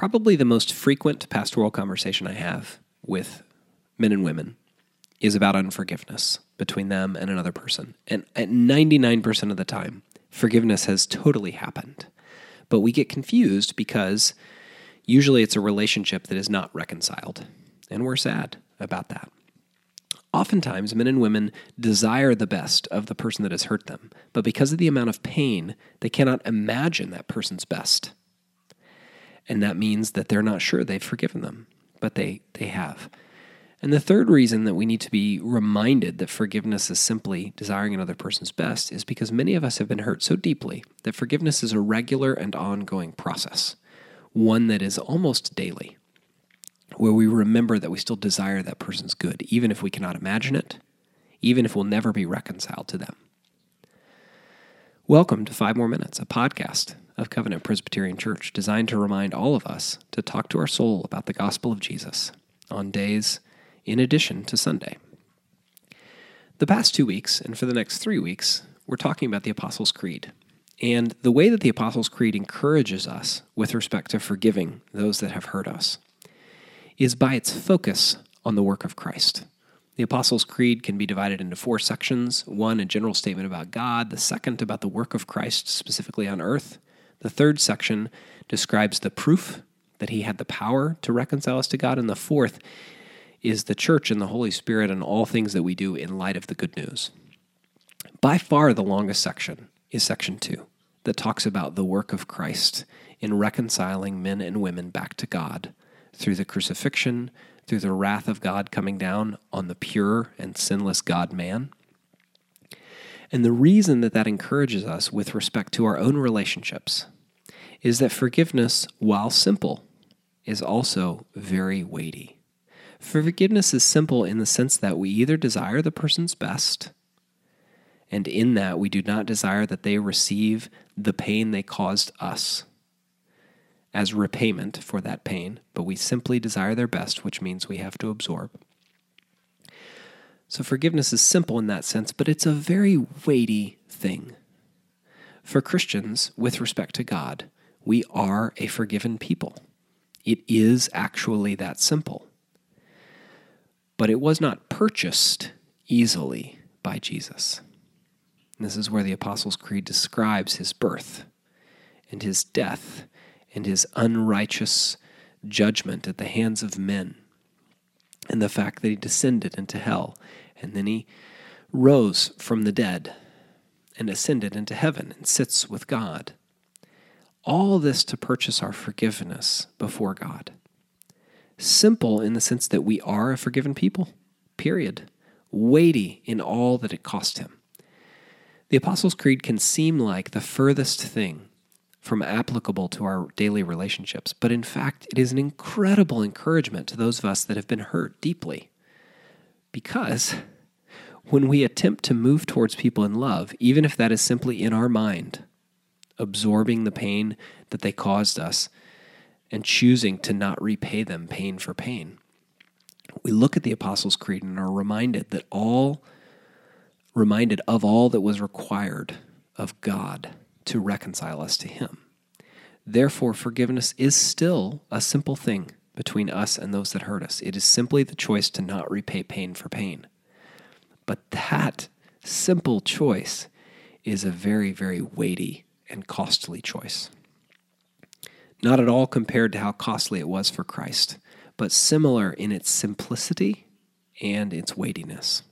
Probably the most frequent pastoral conversation I have with men and women is about unforgiveness between them and another person. And at 99% of the time, forgiveness has totally happened. But we get confused because usually it's a relationship that is not reconciled. And we're sad about that. Oftentimes, men and women desire the best of the person that has hurt them, but because of the amount of pain, they cannot imagine that person's best. And that means that they're not sure they've forgiven them, but they, they have. And the third reason that we need to be reminded that forgiveness is simply desiring another person's best is because many of us have been hurt so deeply that forgiveness is a regular and ongoing process, one that is almost daily where we remember that we still desire that person's good, even if we cannot imagine it, even if we'll never be reconciled to them. Welcome to Five More Minutes, a podcast of Covenant Presbyterian Church designed to remind all of us to talk to our soul about the gospel of Jesus on days in addition to Sunday. The past two weeks, and for the next three weeks, we're talking about the Apostles' Creed and the way that the Apostles' Creed encourages us with respect to forgiving those that have hurt us is by its focus on the work of Christ. The Apostles' Creed can be divided into four sections one, a general statement about God, the second, about the work of Christ specifically on earth. The third section describes the proof that he had the power to reconcile us to God. And the fourth is the church and the Holy Spirit and all things that we do in light of the good news. By far, the longest section is section two, that talks about the work of Christ in reconciling men and women back to God through the crucifixion, through the wrath of God coming down on the pure and sinless God man. And the reason that that encourages us with respect to our own relationships is that forgiveness, while simple, is also very weighty. Forgiveness is simple in the sense that we either desire the person's best, and in that we do not desire that they receive the pain they caused us as repayment for that pain, but we simply desire their best, which means we have to absorb. So forgiveness is simple in that sense, but it's a very weighty thing. For Christians, with respect to God, we are a forgiven people. It is actually that simple. But it was not purchased easily by Jesus. And this is where the Apostles' Creed describes his birth and his death and his unrighteous judgment at the hands of men, and the fact that he descended into hell, and then he rose from the dead and ascended into heaven and sits with God. All this to purchase our forgiveness before God. Simple in the sense that we are a forgiven people, period. Weighty in all that it cost him. The Apostles' Creed can seem like the furthest thing from applicable to our daily relationships, but in fact, it is an incredible encouragement to those of us that have been hurt deeply. Because when we attempt to move towards people in love, even if that is simply in our mind, absorbing the pain that they caused us and choosing to not repay them pain for pain, we look at the Apostles' Creed and are reminded that all reminded of all that was required of God to reconcile us to Him. Therefore, forgiveness is still a simple thing between us and those that hurt us. It is simply the choice to not repay pain for pain. But that simple choice is a very, very weighty and costly choice. Not at all compared to how costly it was for Christ, but similar in its simplicity and its weightiness.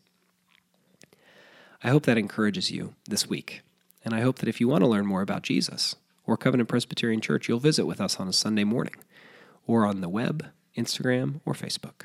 I hope that encourages you this week. And I hope that if you want to learn more about Jesus or Covenant Presbyterian Church, you'll visit with us on a Sunday morning or on the web, Instagram, or Facebook.